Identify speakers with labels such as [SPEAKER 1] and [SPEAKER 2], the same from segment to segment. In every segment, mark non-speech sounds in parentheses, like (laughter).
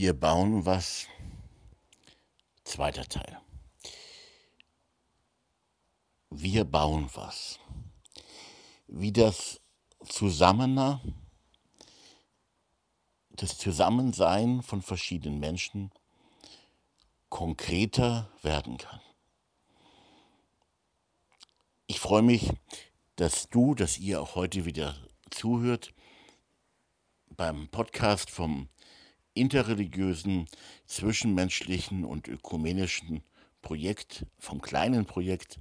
[SPEAKER 1] Wir bauen was. Zweiter Teil. Wir bauen was. Wie das Zusammener, das Zusammensein von verschiedenen Menschen konkreter werden kann. Ich freue mich, dass du, dass ihr auch heute wieder zuhört beim Podcast vom interreligiösen, zwischenmenschlichen und ökumenischen Projekt, vom kleinen Projekt,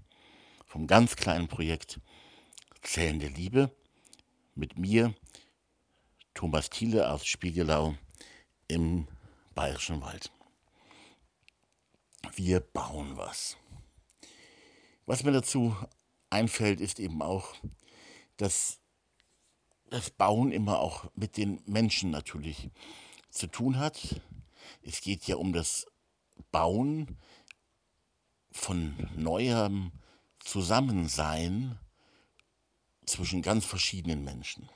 [SPEAKER 1] vom ganz kleinen Projekt Zählende Liebe mit mir, Thomas Thiele aus Spiegelau im Bayerischen Wald. Wir bauen was. Was mir dazu einfällt, ist eben auch, dass das Bauen immer auch mit den Menschen natürlich zu tun hat. Es geht ja um das Bauen von neuem Zusammensein zwischen ganz verschiedenen Menschen.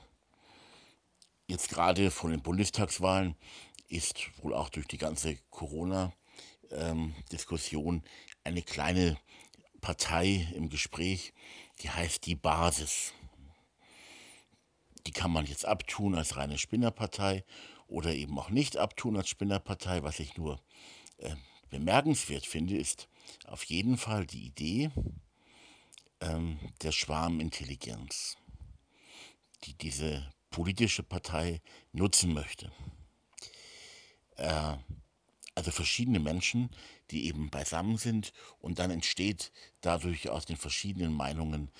[SPEAKER 1] Jetzt gerade von den Bundestagswahlen ist wohl auch durch die ganze Corona-Diskussion ähm, eine kleine Partei im Gespräch, die heißt die Basis. Die kann man jetzt abtun als reine Spinnerpartei oder eben auch nicht abtun als Spinnerpartei. Was ich nur äh, bemerkenswert finde, ist auf jeden Fall die Idee ähm, der Schwarmintelligenz, die diese politische Partei nutzen möchte. Äh, also verschiedene Menschen, die eben beisammen sind und dann entsteht dadurch aus den verschiedenen Meinungen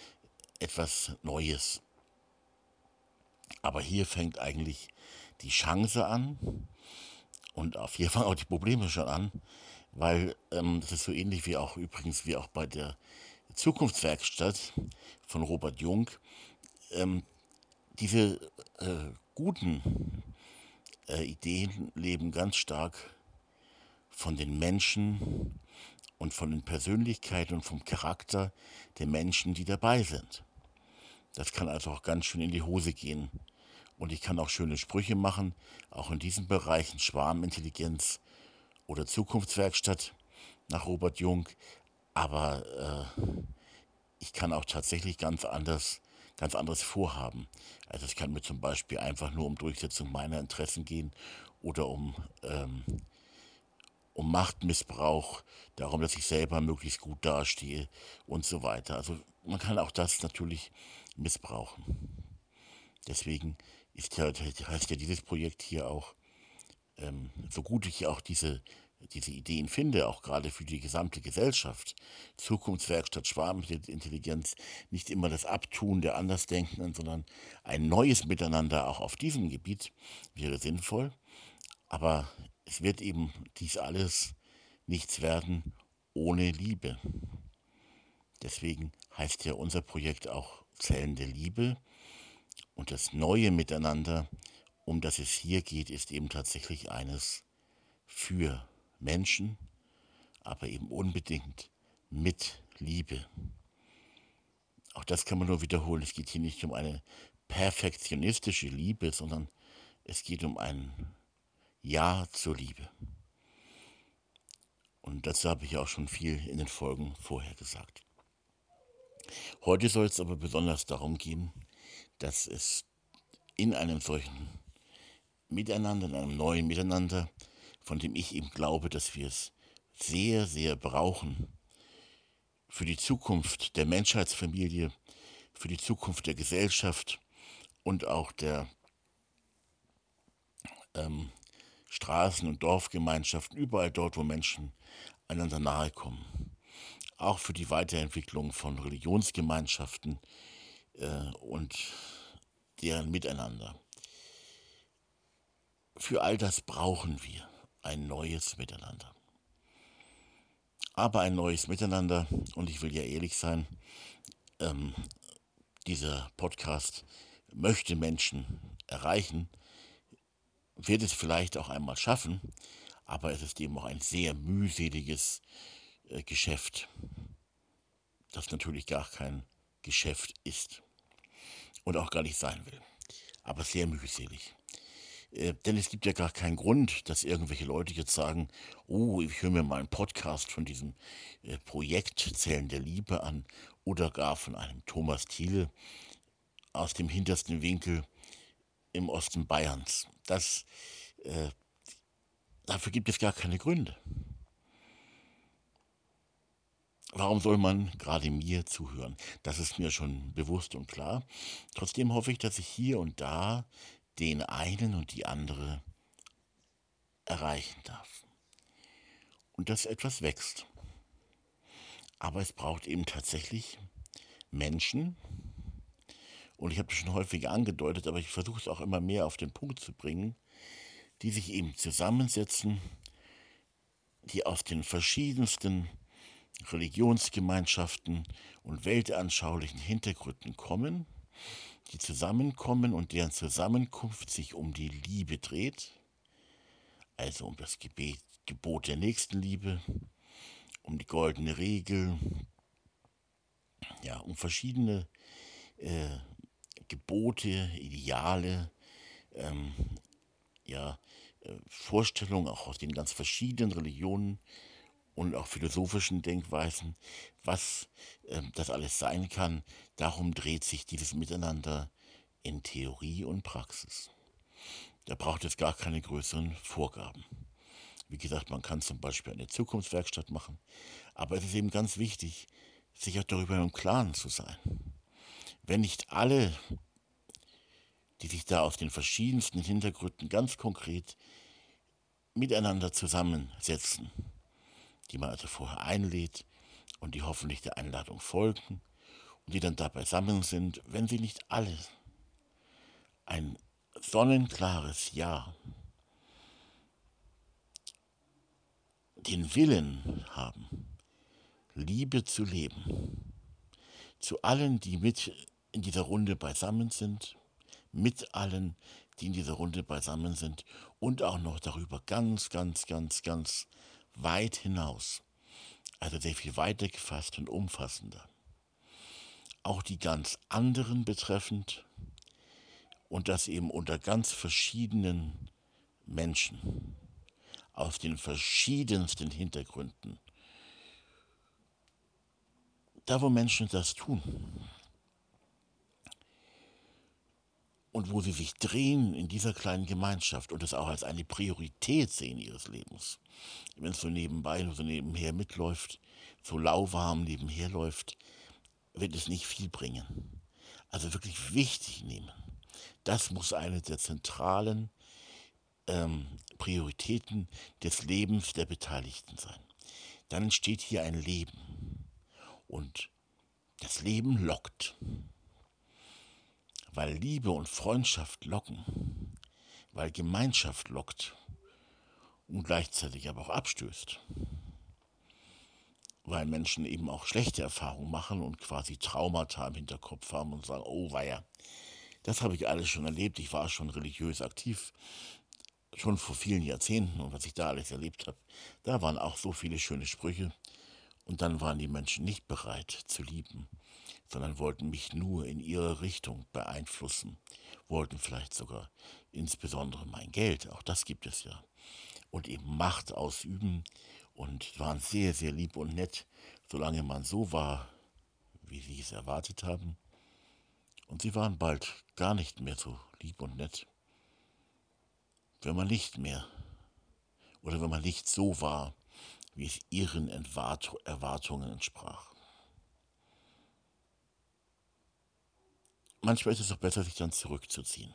[SPEAKER 1] etwas Neues. Aber hier fängt eigentlich die Chance an und auf hier fangen auch die Probleme schon an, weil ähm, das ist so ähnlich wie auch übrigens wie auch bei der Zukunftswerkstatt von Robert Jung. Ähm, diese äh, guten äh, Ideen leben ganz stark von den Menschen und von den Persönlichkeiten und vom Charakter der Menschen, die dabei sind. Das kann also auch ganz schön in die Hose gehen. Und ich kann auch schöne Sprüche machen, auch in diesen Bereichen Schwarmintelligenz oder Zukunftswerkstatt nach Robert Jung. Aber äh, ich kann auch tatsächlich ganz anders, ganz anderes vorhaben. Also es kann mir zum Beispiel einfach nur um Durchsetzung meiner Interessen gehen oder um ähm, um Machtmissbrauch, darum, dass ich selber möglichst gut dastehe und so weiter. Also man kann auch das natürlich missbrauchen. Deswegen ist ja, heißt ja dieses Projekt hier auch, ähm, so gut ich auch diese, diese Ideen finde, auch gerade für die gesamte Gesellschaft, Zukunftswerkstatt Schwarmintelligenz, nicht immer das Abtun der Andersdenkenden, sondern ein neues Miteinander auch auf diesem Gebiet wäre sinnvoll. Aber es wird eben dies alles nichts werden ohne Liebe. Deswegen heißt ja unser Projekt auch Zellende Liebe. Und das neue Miteinander, um das es hier geht, ist eben tatsächlich eines für Menschen, aber eben unbedingt mit Liebe. Auch das kann man nur wiederholen. Es geht hier nicht um eine perfektionistische Liebe, sondern es geht um ein ja zur Liebe. Und dazu habe ich auch schon viel in den Folgen vorher gesagt. Heute soll es aber besonders darum gehen, dass es in einem solchen Miteinander, in einem neuen Miteinander, von dem ich eben glaube, dass wir es sehr, sehr brauchen, für die Zukunft der Menschheitsfamilie, für die Zukunft der Gesellschaft und auch der ähm, Straßen- und Dorfgemeinschaften, überall dort, wo Menschen einander nahe kommen. Auch für die Weiterentwicklung von Religionsgemeinschaften äh, und deren Miteinander. Für all das brauchen wir ein neues Miteinander. Aber ein neues Miteinander, und ich will ja ehrlich sein, ähm, dieser Podcast möchte Menschen erreichen, wird es vielleicht auch einmal schaffen, aber es ist eben auch ein sehr mühseliges äh, Geschäft, das natürlich gar kein Geschäft ist und auch gar nicht sein will, aber sehr mühselig. Äh, denn es gibt ja gar keinen Grund, dass irgendwelche Leute jetzt sagen, oh, ich höre mir mal einen Podcast von diesem äh, Projekt Zellen der Liebe an oder gar von einem Thomas Thiele aus dem hintersten Winkel im Osten Bayerns. Das, äh, dafür gibt es gar keine Gründe. Warum soll man gerade mir zuhören? Das ist mir schon bewusst und klar. Trotzdem hoffe ich, dass ich hier und da den einen und die andere erreichen darf. Und dass etwas wächst. Aber es braucht eben tatsächlich Menschen, und ich habe das schon häufig angedeutet, aber ich versuche es auch immer mehr auf den Punkt zu bringen, die sich eben zusammensetzen, die aus den verschiedensten Religionsgemeinschaften und weltanschaulichen Hintergründen kommen, die zusammenkommen und deren Zusammenkunft sich um die Liebe dreht, also um das Gebet, Gebot der Nächstenliebe, um die goldene Regel, ja, um verschiedene äh, Gebote, Ideale, ähm, ja, äh, Vorstellungen auch aus den ganz verschiedenen Religionen und auch philosophischen Denkweisen, was äh, das alles sein kann. Darum dreht sich dieses Miteinander in Theorie und Praxis. Da braucht es gar keine größeren Vorgaben. Wie gesagt, man kann zum Beispiel eine Zukunftswerkstatt machen, aber es ist eben ganz wichtig, sich auch darüber im Klaren zu sein. Wenn nicht alle, die sich da aus den verschiedensten Hintergründen ganz konkret miteinander zusammensetzen, die man also vorher einlädt und die hoffentlich der Einladung folgen und die dann da beisammen sind, wenn sie nicht alle ein sonnenklares Ja, den Willen haben, Liebe zu leben, zu allen, die mit in dieser Runde beisammen sind, mit allen, die in dieser Runde beisammen sind und auch noch darüber ganz, ganz, ganz, ganz weit hinaus, also sehr viel weiter gefasst und umfassender. Auch die ganz anderen betreffend und das eben unter ganz verschiedenen Menschen aus den verschiedensten Hintergründen. Da, wo Menschen das tun und wo sie sich drehen in dieser kleinen Gemeinschaft und es auch als eine Priorität sehen ihres Lebens, wenn es so nebenbei, so nebenher mitläuft, so lauwarm nebenher läuft, wird es nicht viel bringen. Also wirklich wichtig nehmen. Das muss eine der zentralen ähm, Prioritäten des Lebens der Beteiligten sein. Dann entsteht hier ein Leben. Und das Leben lockt. Weil Liebe und Freundschaft locken. Weil Gemeinschaft lockt und gleichzeitig aber auch abstößt. Weil Menschen eben auch schlechte Erfahrungen machen und quasi Traumata im Hinterkopf haben und sagen, oh weia, das habe ich alles schon erlebt, ich war schon religiös aktiv, schon vor vielen Jahrzehnten und was ich da alles erlebt habe, da waren auch so viele schöne Sprüche und dann waren die Menschen nicht bereit zu lieben, sondern wollten mich nur in ihre Richtung beeinflussen, wollten vielleicht sogar insbesondere mein Geld, auch das gibt es ja und eben Macht ausüben und waren sehr, sehr lieb und nett, solange man so war, wie sie es erwartet haben. Und sie waren bald gar nicht mehr so lieb und nett, wenn man nicht mehr oder wenn man nicht so war, wie es ihren Erwartungen entsprach. Manchmal ist es auch besser, sich dann zurückzuziehen.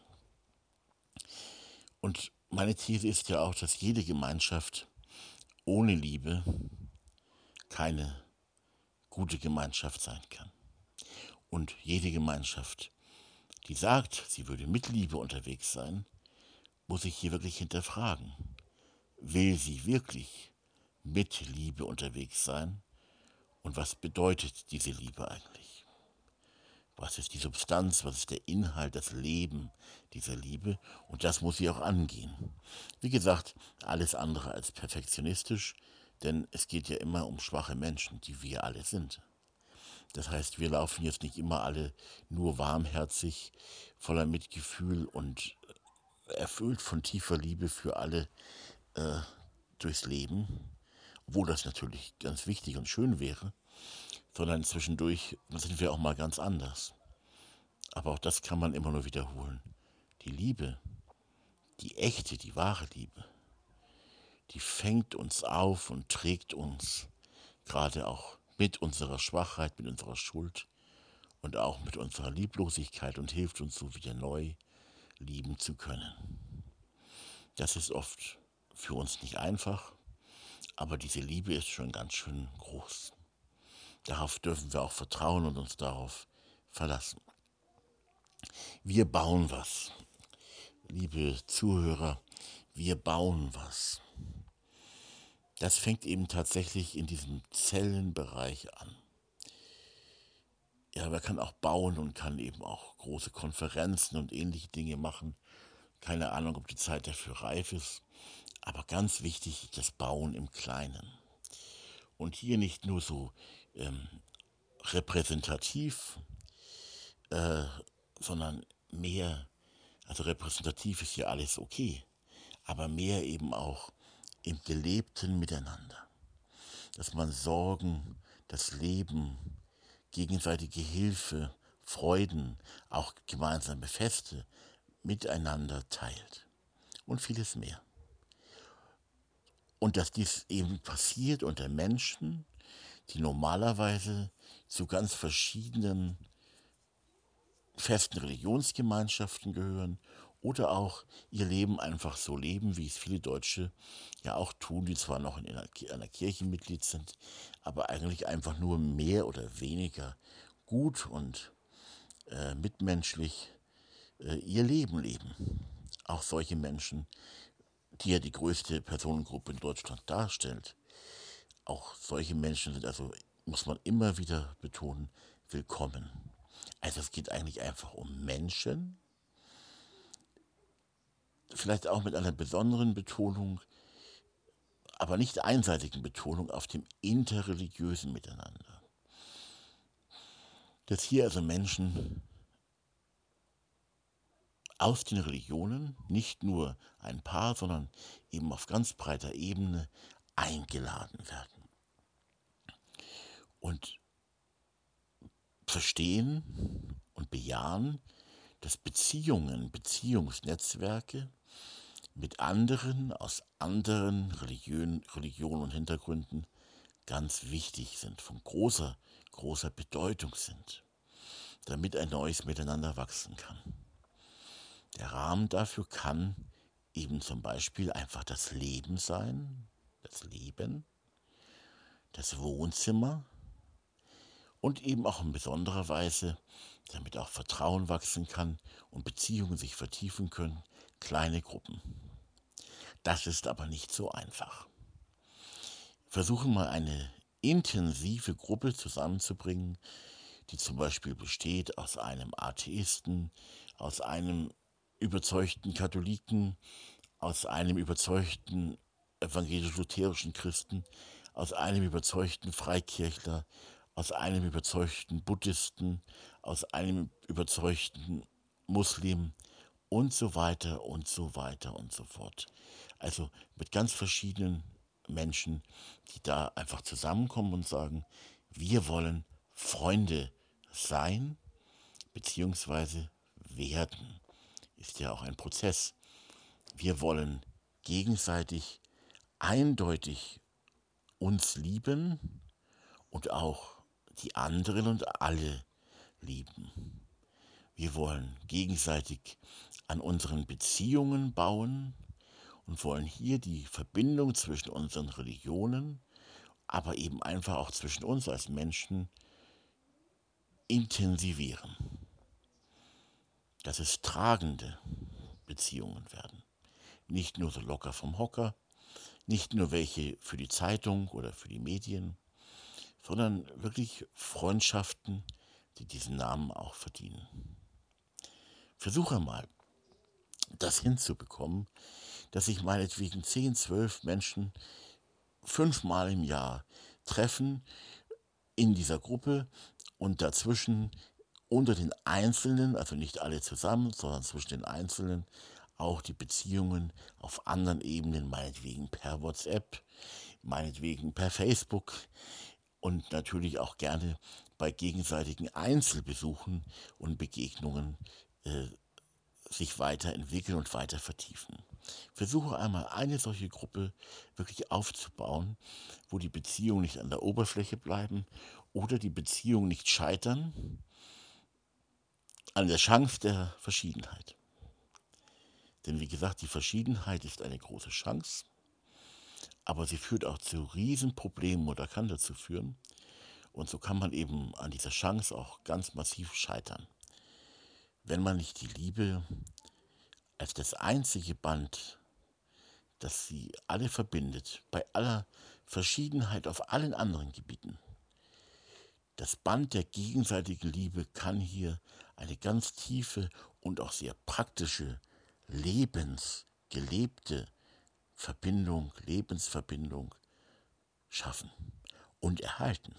[SPEAKER 1] Und meine These ist ja auch, dass jede Gemeinschaft ohne Liebe keine gute Gemeinschaft sein kann. Und jede Gemeinschaft, die sagt, sie würde mit Liebe unterwegs sein, muss sich hier wirklich hinterfragen. Will sie wirklich mit Liebe unterwegs sein? Und was bedeutet diese Liebe eigentlich? Was ist die Substanz, was ist der Inhalt, das Leben dieser Liebe? Und das muss sie auch angehen. Wie gesagt, alles andere als perfektionistisch, denn es geht ja immer um schwache Menschen, die wir alle sind. Das heißt, wir laufen jetzt nicht immer alle nur warmherzig, voller Mitgefühl und erfüllt von tiefer Liebe für alle äh, durchs Leben, obwohl das natürlich ganz wichtig und schön wäre, sondern zwischendurch sind wir auch mal ganz anders. Aber auch das kann man immer nur wiederholen. Die Liebe, die echte, die wahre Liebe, die fängt uns auf und trägt uns, gerade auch mit unserer Schwachheit, mit unserer Schuld und auch mit unserer Lieblosigkeit und hilft uns so wieder neu lieben zu können. Das ist oft für uns nicht einfach, aber diese Liebe ist schon ganz schön groß. Darauf dürfen wir auch vertrauen und uns darauf verlassen. Wir bauen was. Liebe Zuhörer, wir bauen was. Das fängt eben tatsächlich in diesem Zellenbereich an. Ja, man kann auch bauen und kann eben auch große Konferenzen und ähnliche Dinge machen. Keine Ahnung, ob die Zeit dafür reif ist. Aber ganz wichtig, das Bauen im Kleinen. Und hier nicht nur so ähm, repräsentativ, äh, sondern mehr, also repräsentativ ist ja alles okay, aber mehr eben auch im gelebten Miteinander. Dass man Sorgen, das Leben, gegenseitige Hilfe, Freuden, auch gemeinsame Feste miteinander teilt. Und vieles mehr. Und dass dies eben passiert unter Menschen, die normalerweise zu ganz verschiedenen festen Religionsgemeinschaften gehören oder auch ihr Leben einfach so leben, wie es viele Deutsche ja auch tun, die zwar noch in einer Kirche Mitglied sind, aber eigentlich einfach nur mehr oder weniger gut und äh, mitmenschlich äh, ihr Leben leben. Auch solche Menschen die ja die größte Personengruppe in Deutschland darstellt. Auch solche Menschen sind also, muss man immer wieder betonen, willkommen. Also es geht eigentlich einfach um Menschen, vielleicht auch mit einer besonderen Betonung, aber nicht einseitigen Betonung auf dem interreligiösen Miteinander. Dass hier also Menschen aus den Religionen, nicht nur ein paar, sondern eben auf ganz breiter Ebene eingeladen werden. Und verstehen und bejahen, dass Beziehungen, Beziehungsnetzwerke mit anderen aus anderen Religionen, Religionen und Hintergründen ganz wichtig sind, von großer, großer Bedeutung sind, damit ein neues Miteinander wachsen kann. Der Rahmen dafür kann eben zum Beispiel einfach das Leben sein, das Leben, das Wohnzimmer und eben auch in besonderer Weise, damit auch Vertrauen wachsen kann und Beziehungen sich vertiefen können, kleine Gruppen. Das ist aber nicht so einfach. Versuchen mal eine intensive Gruppe zusammenzubringen, die zum Beispiel besteht aus einem Atheisten, aus einem überzeugten Katholiken, aus einem überzeugten evangelisch-lutherischen Christen, aus einem überzeugten Freikirchler, aus einem überzeugten Buddhisten, aus einem überzeugten Muslim und so weiter und so weiter und so fort. Also mit ganz verschiedenen Menschen, die da einfach zusammenkommen und sagen, wir wollen Freunde sein beziehungsweise werden ist ja auch ein Prozess. Wir wollen gegenseitig eindeutig uns lieben und auch die anderen und alle lieben. Wir wollen gegenseitig an unseren Beziehungen bauen und wollen hier die Verbindung zwischen unseren Religionen, aber eben einfach auch zwischen uns als Menschen intensivieren dass es tragende Beziehungen werden. Nicht nur so locker vom Hocker, nicht nur welche für die Zeitung oder für die Medien, sondern wirklich Freundschaften, die diesen Namen auch verdienen. Versuche mal, das hinzubekommen, dass sich meinetwegen 10, 12 Menschen fünfmal im Jahr treffen in dieser Gruppe und dazwischen unter den Einzelnen, also nicht alle zusammen, sondern zwischen den Einzelnen, auch die Beziehungen auf anderen Ebenen, meinetwegen per WhatsApp, meinetwegen per Facebook und natürlich auch gerne bei gegenseitigen Einzelbesuchen und Begegnungen äh, sich weiterentwickeln und weiter vertiefen. Versuche einmal eine solche Gruppe wirklich aufzubauen, wo die Beziehungen nicht an der Oberfläche bleiben oder die Beziehungen nicht scheitern an der Chance der Verschiedenheit. Denn wie gesagt, die Verschiedenheit ist eine große Chance, aber sie führt auch zu Riesenproblemen oder kann dazu führen. Und so kann man eben an dieser Chance auch ganz massiv scheitern wenn man nicht die Liebe als das einzige Band, das sie alle verbindet, bei aller Verschiedenheit auf allen anderen Gebieten. Das Band der gegenseitigen Liebe kann hier eine ganz tiefe und auch sehr praktische, lebensgelebte Verbindung, Lebensverbindung schaffen und erhalten.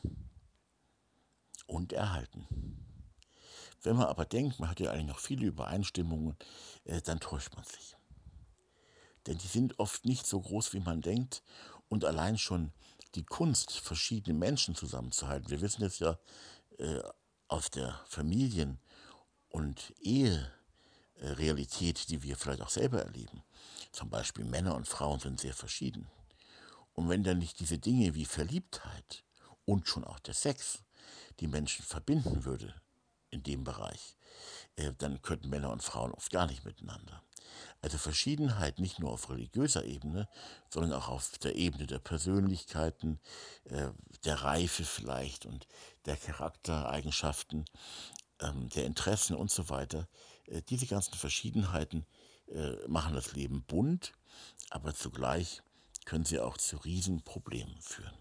[SPEAKER 1] Und erhalten. Wenn man aber denkt, man hat ja eigentlich noch viele Übereinstimmungen, äh, dann täuscht man sich. Denn die sind oft nicht so groß, wie man denkt. Und allein schon die Kunst, verschiedene Menschen zusammenzuhalten. Wir wissen es ja äh, aus der Familien- und Eherealität, die wir vielleicht auch selber erleben. Zum Beispiel Männer und Frauen sind sehr verschieden. Und wenn dann nicht diese Dinge wie Verliebtheit und schon auch der Sex die Menschen verbinden würde, in dem Bereich, äh, dann könnten Männer und Frauen oft gar nicht miteinander. Also Verschiedenheit nicht nur auf religiöser Ebene, sondern auch auf der Ebene der Persönlichkeiten, äh, der Reife vielleicht und der Charaktereigenschaften, ähm, der Interessen und so weiter. Äh, diese ganzen Verschiedenheiten machen das Leben bunt, aber zugleich können sie auch zu Riesenproblemen führen.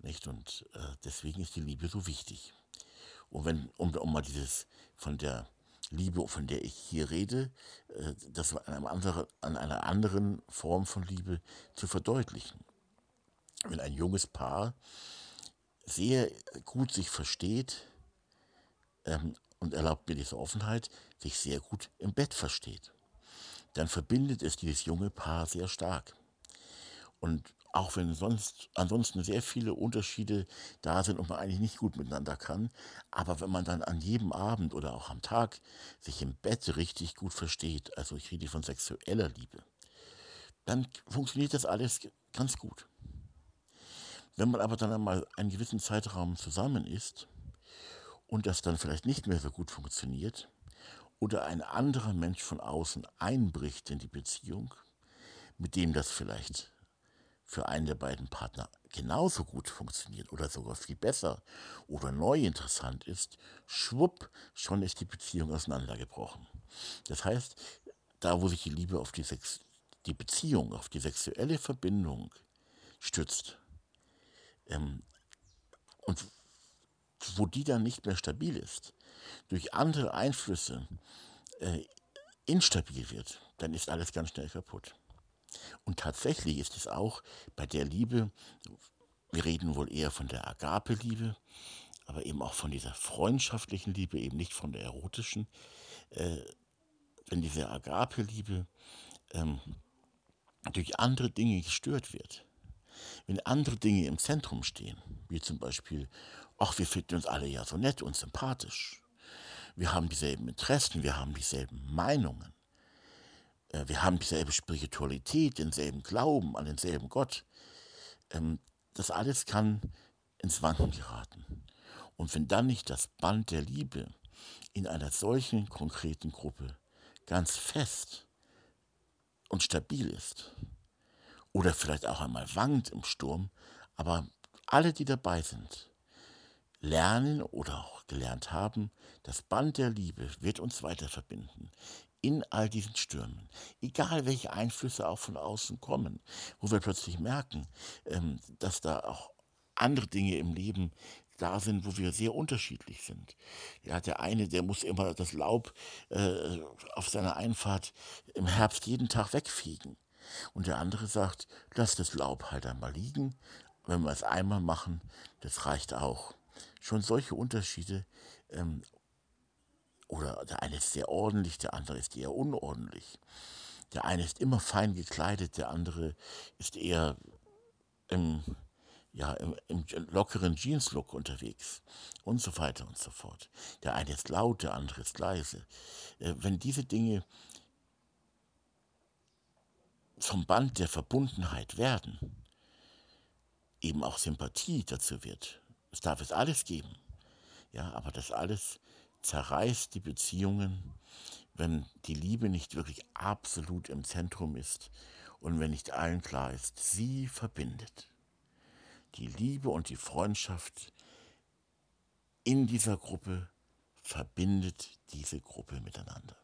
[SPEAKER 1] Nicht? Und deswegen ist die Liebe so wichtig. Und wenn, um, um mal dieses von der Liebe, von der ich hier rede, äh, das an, einem andere, an einer anderen Form von Liebe zu verdeutlichen. Wenn ein junges Paar sehr gut sich versteht ähm, und erlaubt mir diese Offenheit, sich sehr gut im Bett versteht, dann verbindet es dieses junge Paar sehr stark. Und auch wenn sonst ansonsten sehr viele Unterschiede da sind und man eigentlich nicht gut miteinander kann. Aber wenn man dann an jedem Abend oder auch am Tag sich im Bett richtig gut versteht, also ich rede von sexueller Liebe, dann funktioniert das alles ganz gut. Wenn man aber dann einmal einen gewissen Zeitraum zusammen ist und das dann vielleicht nicht mehr so gut funktioniert oder ein anderer Mensch von außen einbricht in die Beziehung, mit dem das vielleicht für einen der beiden Partner genauso gut funktioniert oder sogar viel besser oder neu interessant ist, schwupp, schon ist die Beziehung auseinandergebrochen. Das heißt, da wo sich die Liebe auf die, Sex die Beziehung, auf die sexuelle Verbindung stützt ähm, und wo die dann nicht mehr stabil ist, durch andere Einflüsse äh, instabil wird, dann ist alles ganz schnell kaputt. Und tatsächlich ist es auch bei der Liebe, wir reden wohl eher von der Agape-Liebe, aber eben auch von dieser freundschaftlichen Liebe, eben nicht von der erotischen, äh, wenn diese Agape-Liebe ähm, durch andere Dinge gestört wird, wenn andere Dinge im Zentrum stehen, wie zum Beispiel, ach, wir finden uns alle ja so nett und sympathisch, wir haben dieselben Interessen, wir haben dieselben Meinungen, äh, wir haben dieselbe Spiritualität, denselben Glauben an denselben Gott. Ähm, das alles kann ins Wanken geraten. Und wenn dann nicht das Band der Liebe in einer solchen konkreten Gruppe ganz fest und stabil ist, oder vielleicht auch einmal wankt im Sturm, aber alle, die dabei sind, lernen oder auch gelernt haben, das Band der Liebe wird uns weiter verbinden in all diesen Stürmen, egal welche Einflüsse auch von außen kommen, wo wir plötzlich merken, ähm, dass da auch andere Dinge im Leben da sind, wo wir sehr unterschiedlich sind. Ja, der eine, der muss immer das Laub äh, auf seiner Einfahrt im Herbst jeden Tag wegfegen. Und der andere sagt, lass das Laub halt einmal liegen. Wenn wir es einmal machen, das reicht auch. Schon solche Unterschiede ähm, Oder der eine ist sehr ordentlich, der andere ist eher unordentlich. Der eine ist immer fein gekleidet, der andere ist eher im, ja, im, im lockeren Jeans-Look unterwegs und so weiter und so fort. Der eine ist laut, der andere ist leise. Äh, wenn diese Dinge zum Band der Verbundenheit werden, eben auch Sympathie dazu wird. Es darf es alles geben. Ja, aber das alles zerreißt die Beziehungen, wenn die Liebe nicht wirklich absolut im Zentrum ist und wenn nicht allen klar ist, sie verbindet. Die Liebe und die Freundschaft in dieser Gruppe verbindet diese Gruppe miteinander.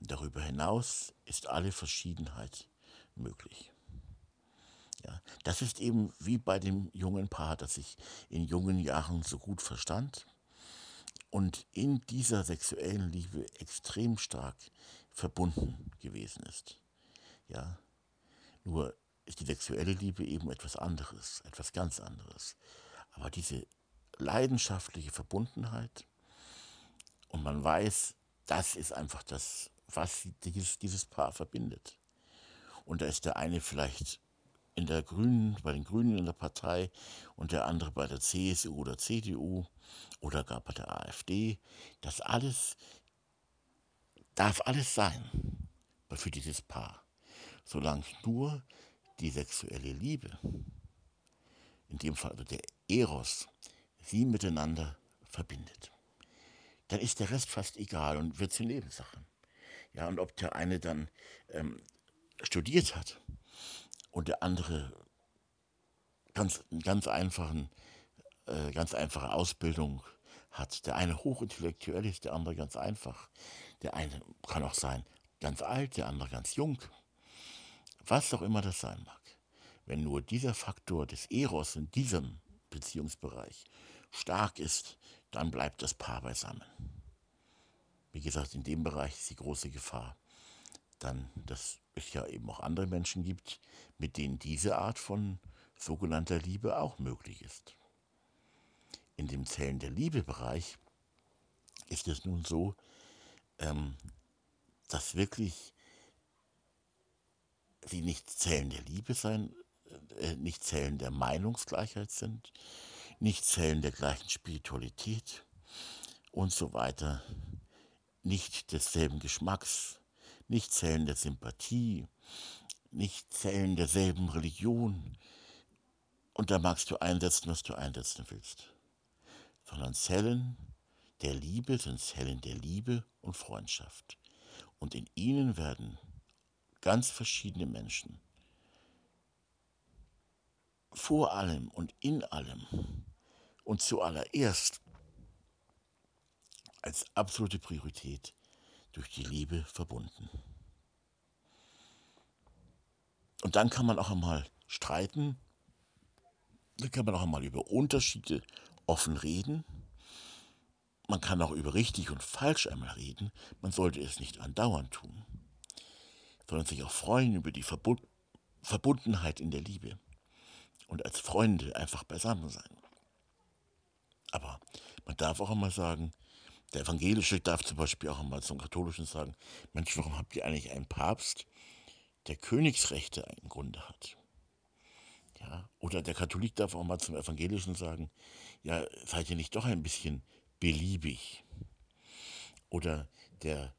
[SPEAKER 1] Darüber hinaus ist alle Verschiedenheit möglich. Ja, das ist eben wie bei dem jungen Paar, das sich in jungen Jahren so gut verstand und in dieser sexuellen Liebe extrem stark verbunden gewesen ist. Ja, nur ist die sexuelle Liebe eben etwas anderes, etwas ganz anderes. Aber diese leidenschaftliche Verbundenheit und man weiß, das ist einfach das, was dieses, dieses Paar verbindet. Und da ist der eine vielleicht in der Grünen, bei den Grünen in der Partei und der andere bei der CSU oder CDU oder gar bei der AfD. Das alles darf alles sein für dieses Paar, solange nur die sexuelle Liebe, in dem Fall also der Eros, sie miteinander verbindet. Dann ist der Rest fast egal und wird zur Nebensache. Ja, und ob der eine dann ähm, studiert hat und der andere ganz, ganz einfachen, äh, ganz einfache Ausbildung hat. Der eine hochintellektuell ist, der andere ganz einfach. Der eine kann auch sein ganz alt, der andere ganz jung. Was auch immer das sein mag. Wenn nur dieser Faktor des Eros in diesem Beziehungsbereich stark ist, dann bleibt das Paar beisammen. Wie gesagt, in dem Bereich ist die große Gefahr, dann, dass es ja eben auch andere Menschen gibt, mit denen diese Art von sogenannter Liebe auch möglich ist. In dem Zellen der Liebe-Bereich ist es nun so, ähm, dass wirklich sie nicht Zellen der Liebe sein, äh, nicht Zellen der Meinungsgleichheit sind, nicht Zellen der gleichen Spiritualität und so weiter, nicht desselben Geschmacks, nicht Zellen der Sympathie, nicht Zellen derselben Religion. Und da magst du einsetzen, was du einsetzen willst. Sondern Zellen der Liebe sind Zellen der Liebe und Freundschaft. Und in ihnen werden ganz verschiedene Menschen vor allem und in allem und zuallererst als absolute Priorität durch die Liebe verbunden. Und dann kann man auch einmal streiten, dann kann man auch einmal über Unterschiede offen reden. Man kann auch über richtig und falsch einmal reden. Man sollte es nicht andauernd tun, sondern sich auch freuen über die Verbundenheit in der Liebe und als Freunde einfach beisammen sein. Aber man darf auch einmal sagen, der Evangelische darf zum Beispiel auch einmal zum Katholischen sagen, Mensch, warum habt ihr eigentlich einen Papst, der Königsrechte im Grunde hat? Ja, oder der Katholik darf auch mal zum Evangelischen sagen, ja, seid ihr nicht doch ein bisschen beliebig? Oder der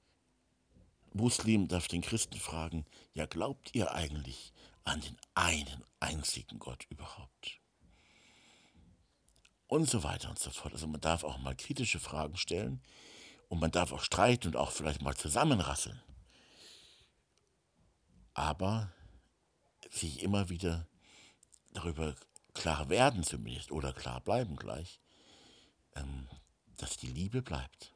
[SPEAKER 1] Muslim darf den Christen fragen, ja, glaubt ihr eigentlich an den einen einzigen Gott überhaupt? Und so weiter und so fort. Also man darf auch mal kritische Fragen stellen und man darf auch streiten und auch vielleicht mal zusammenrasseln. Aber sich immer wieder darüber klar werden zumindest oder klar bleiben gleich, ähm, dass die Liebe bleibt.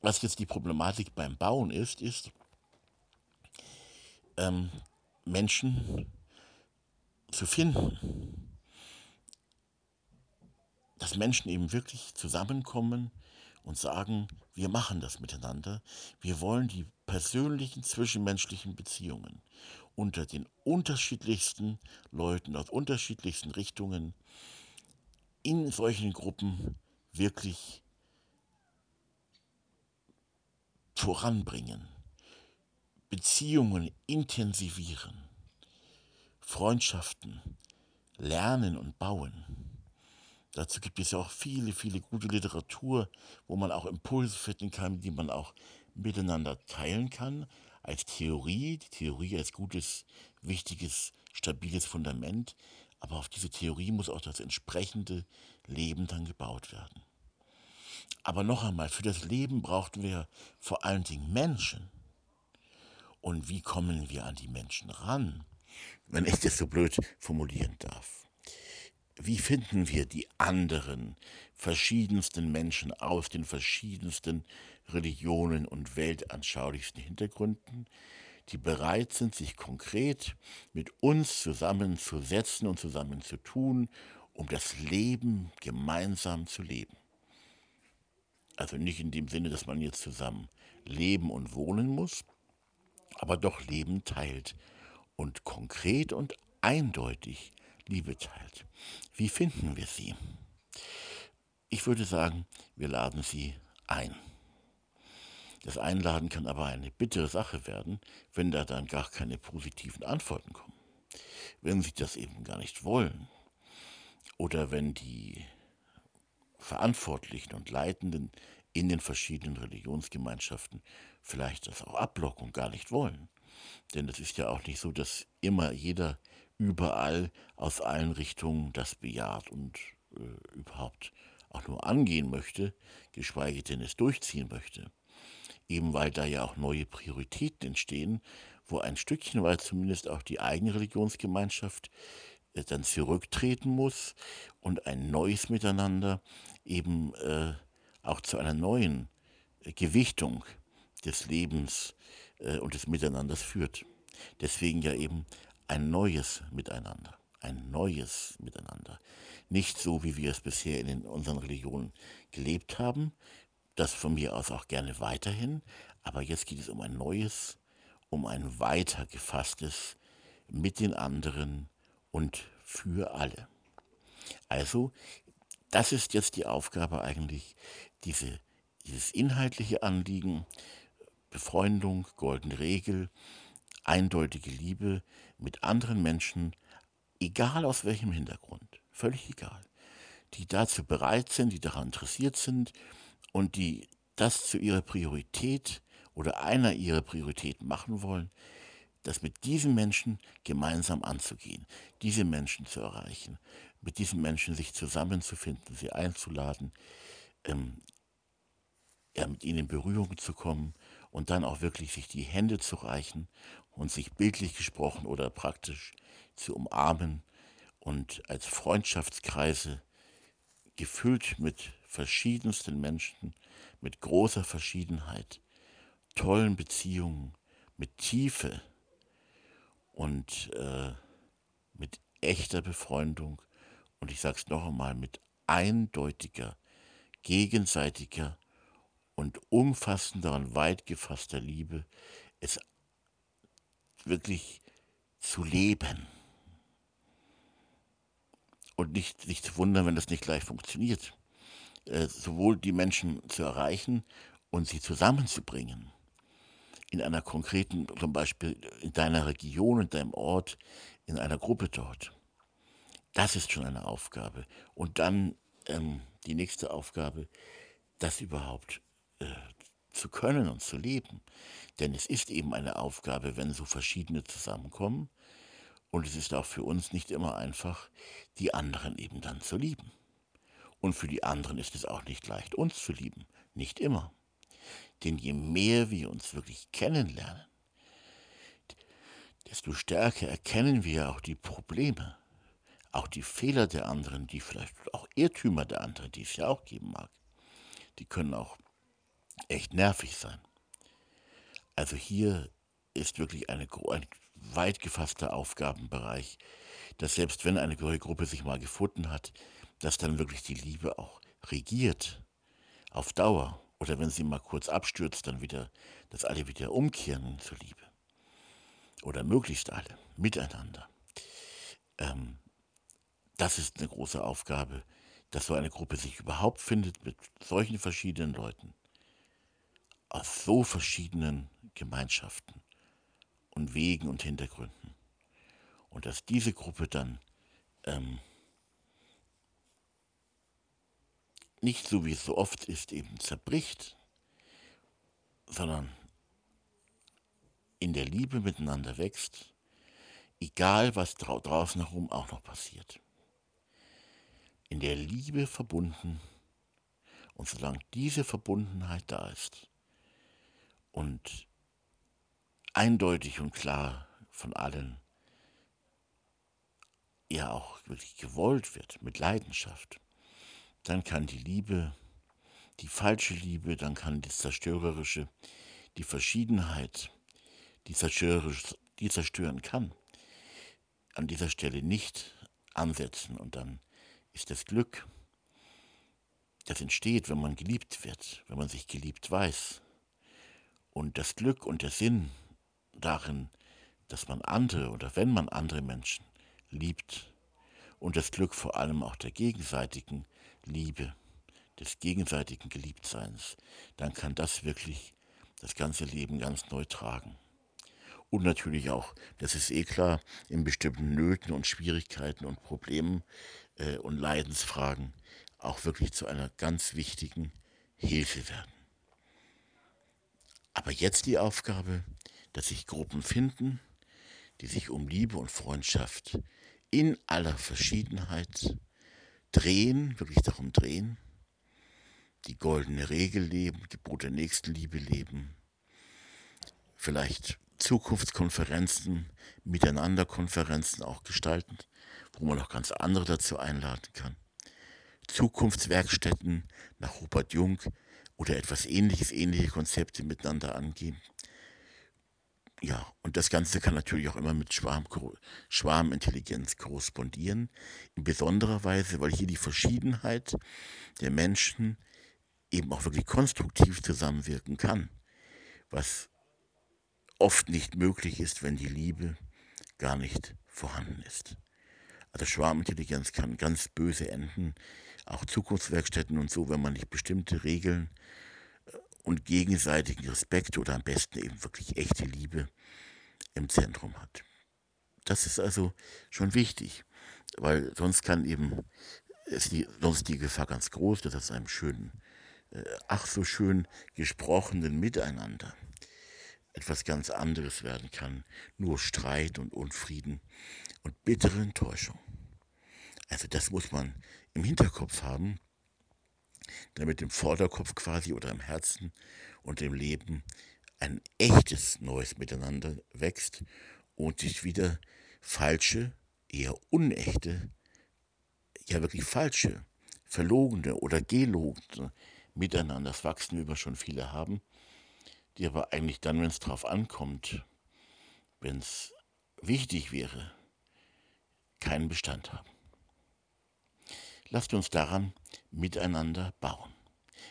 [SPEAKER 1] Was jetzt die Problematik beim Bauen ist, ist, ähm, Menschen zu finden, dass Menschen eben wirklich zusammenkommen und sagen, wir machen das miteinander, wir wollen die persönlichen zwischenmenschlichen Beziehungen unter den unterschiedlichsten Leuten aus unterschiedlichsten Richtungen in solchen Gruppen wirklich voranbringen, Beziehungen intensivieren, Freundschaften lernen und bauen. Dazu gibt es ja auch viele, viele gute Literatur, wo man auch Impulse finden kann, die man auch miteinander teilen kann, als Theorie, die Theorie als gutes, wichtiges, stabiles Fundament, aber auf diese Theorie muss auch das entsprechende Leben dann gebaut werden. Aber noch einmal, für das Leben brauchten wir vor allen Dingen Menschen. Und wie kommen wir an die Menschen ran, wenn ich das so blöd formulieren darf? Wie finden wir die anderen, verschiedensten Menschen aus den verschiedensten Religionen und weltanschaulichsten Hintergründen, die bereit sind, sich konkret mit uns zusammenzusetzen und zusammen zu tun, um das Leben gemeinsam zu leben. Also nicht in dem Sinne, dass man jetzt zusammen leben und wohnen muss, aber doch Leben teilt und konkret und eindeutig Liebe teilt. Wie finden wir sie? Ich würde sagen, wir laden sie ein. Das Einladen kann aber eine bittere Sache werden, wenn da dann gar keine positiven Antworten kommen. Wenn sie das eben gar nicht wollen. Oder wenn die Verantwortlichen und Leitenden in den verschiedenen Religionsgemeinschaften vielleicht das auch ablocken und gar nicht wollen. Denn es ist ja auch nicht so, dass immer jeder überall aus allen Richtungen das bejaht und äh, überhaupt auch nur angehen möchte, geschweige denn es durchziehen möchte. Eben weil da ja auch neue Prioritäten entstehen, wo ein Stückchen weit zumindest auch die eigene Religionsgemeinschaft äh, dann zurücktreten muss und ein neues Miteinander eben äh, auch zu einer neuen äh, Gewichtung des Lebens äh, und des Miteinanders führt. Deswegen ja eben ein neues Miteinander, ein neues Miteinander. Nicht so, wie wir es bisher in unseren Religionen gelebt haben, das von mir aus auch gerne weiterhin, aber jetzt geht es um ein neues, um ein weiter gefasstes mit den anderen und für alle. Also, das ist jetzt die Aufgabe eigentlich, diese, dieses inhaltliche Anliegen, Befreundung, goldene Regel, eindeutige Liebe mit anderen Menschen, egal aus welchem Hintergrund, völlig egal, die dazu bereit sind, die daran interessiert sind, und die das zu ihrer Priorität oder einer ihrer Prioritäten machen wollen, das mit diesen Menschen gemeinsam anzugehen, diese Menschen zu erreichen, mit diesen Menschen sich zusammenzufinden, sie einzuladen, ähm, ja, mit ihnen in Berührung zu kommen und dann auch wirklich sich die Hände zu reichen und sich bildlich gesprochen oder praktisch zu umarmen und als Freundschaftskreise gefüllt mit verschiedensten Menschen, mit großer Verschiedenheit, tollen Beziehungen, mit Tiefe und äh, mit echter Befreundung und ich sage es noch einmal, mit eindeutiger, gegenseitiger und umfassender und weit gefasster Liebe, es wirklich zu leben. Und nicht sich zu wundern, wenn das nicht gleich funktioniert. Äh, sowohl die Menschen zu erreichen und sie zusammenzubringen. In einer konkreten, zum Beispiel in deiner Region, in deinem Ort, in einer Gruppe dort. Das ist schon eine Aufgabe. Und dann ähm, die nächste Aufgabe, das überhaupt äh, zu können und zu leben. Denn es ist eben eine Aufgabe, wenn so verschiedene zusammenkommen, und es ist auch für uns nicht immer einfach, die anderen eben dann zu lieben. Und für die anderen ist es auch nicht leicht, uns zu lieben. Nicht immer. Denn je mehr wir uns wirklich kennenlernen, desto stärker erkennen wir auch die Probleme, auch die Fehler der anderen, die vielleicht auch Irrtümer der anderen, die es ja auch geben mag. Die können auch echt nervig sein. Also hier ist wirklich eine, ein weit gefasster Aufgabenbereich, dass selbst wenn eine Gruppe sich mal gefunden hat, dass dann wirklich die Liebe auch regiert auf Dauer oder wenn sie mal kurz abstürzt, dann wieder, dass alle wieder umkehren zur Liebe oder möglichst alle miteinander. Ähm, das ist eine große Aufgabe, dass so eine Gruppe sich überhaupt findet mit solchen verschiedenen Leuten aus so verschiedenen Gemeinschaften und Wegen und Hintergründen. Und dass diese Gruppe dann ähm, nicht so wie es so oft ist, eben zerbricht, sondern in der Liebe miteinander wächst, egal was draußen herum auch noch passiert. In der Liebe verbunden und solange diese Verbundenheit da ist und eindeutig und klar von allen ja auch wirklich gewollt wird, mit Leidenschaft, dann kann die Liebe, die falsche Liebe, dann kann das Zerstörerische, die Verschiedenheit, die, die zerstören kann, an dieser Stelle nicht ansetzen. Und dann ist das Glück, das entsteht, wenn man geliebt wird, wenn man sich geliebt weiß. Und das Glück und der Sinn darin, dass man andere oder wenn man andere Menschen liebt und das Glück vor allem auch der gegenseitigen Liebe, des gegenseitigen Geliebtseins, dann kann das wirklich das ganze Leben ganz neu tragen. Und natürlich auch, das ist eh klar, in bestimmten Nöten und Schwierigkeiten und Problemen äh, und Leidensfragen auch wirklich zu einer ganz wichtigen Hilfe werden. Aber jetzt die Aufgabe, dass sich Gruppen finden, die sich um Liebe und Freundschaft in aller Verschiedenheit drehen, wirklich darum drehen, die goldene Regel leben, Gebot der Nächstenliebe leben, vielleicht Zukunftskonferenzen, Miteinanderkonferenzen auch gestalten, wo man auch ganz andere dazu einladen kann. Zukunftswerkstätten nach Robert Jung oder etwas ähnliches, ähnliche Konzepte miteinander angehen. Ja, und das Ganze kann natürlich auch immer mit Schwarm, Schwarmintelligenz korrespondieren. In besonderer Weise, weil hier die Verschiedenheit der Menschen eben auch wirklich konstruktiv zusammenwirken kann. Was oft nicht möglich ist, wenn die Liebe gar nicht vorhanden ist. Also Schwarmintelligenz kann ganz böse enden, auch Zukunftswerkstätten und so, wenn man nicht bestimmte Regeln und gegenseitigen Respekt oder am besten eben wirklich echte Liebe im Zentrum hat. Das ist also schon wichtig, weil sonst kann eben, ist die, sonst die Gefahr ganz groß, dass aus einem schönen, äh, ach so schön gesprochenen Miteinander etwas ganz anderes werden kann, nur Streit und Unfrieden und bittere Enttäuschung. Also das muss man im Hinterkopf haben, damit im Vorderkopf quasi oder im Herzen und im Leben ein echtes neues Miteinander wächst und sich wieder falsche, eher unechte, ja wirklich falsche, verlogene oder gelogene Miteinander, wachsen über schon viele haben, die aber eigentlich dann, wenn es drauf ankommt, wenn es wichtig wäre, keinen Bestand haben. Lasst uns daran miteinander bauen.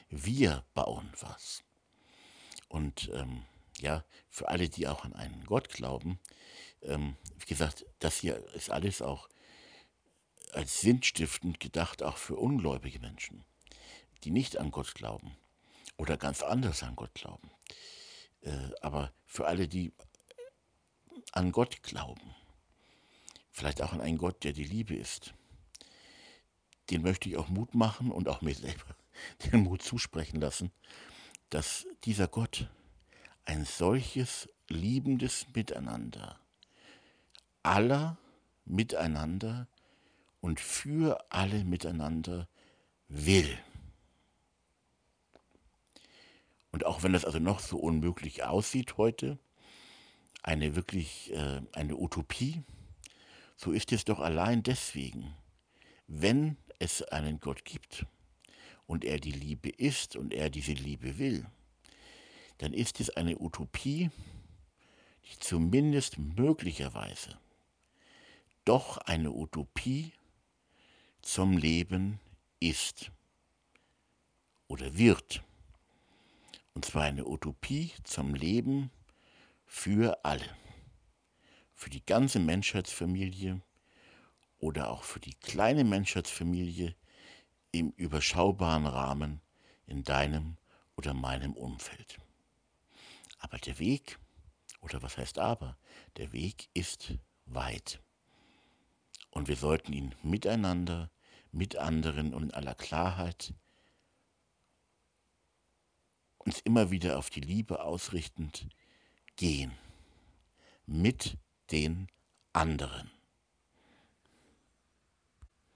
[SPEAKER 1] Wir bauen was. Und ähm, ja, für alle, die auch an einen Gott glauben, ähm, wie gesagt, das hier ist alles auch als sinnstiftend gedacht, auch für ungläubige Menschen, die nicht an Gott glauben oder ganz anders an Gott glauben. Äh, aber für alle, die an Gott glauben, vielleicht auch an einen Gott, der die Liebe ist, den möchte ich auch Mut machen und auch mir selber (laughs) den Mut zusprechen lassen, dass dieser Gott ein solches liebendes Miteinander aller miteinander und für alle miteinander will. Und auch wenn das also noch so unmöglich aussieht heute, eine wirklich äh, eine Utopie, so ist es doch allein deswegen, wenn es einen Gott gibt und er die Liebe ist und er diese Liebe will, dann ist es eine Utopie, die zumindest möglicherweise doch eine Utopie zum Leben ist oder wird. Und zwar eine Utopie zum Leben für alle, für die ganze Menschheitsfamilie oder auch für die kleine Menschheitsfamilie im überschaubaren Rahmen in deinem oder meinem Umfeld. Aber der Weg, oder was heißt aber, der Weg ist weit. Und wir sollten ihn miteinander, mit anderen und in aller Klarheit uns immer wieder auf die Liebe ausrichtend gehen. Mit den anderen.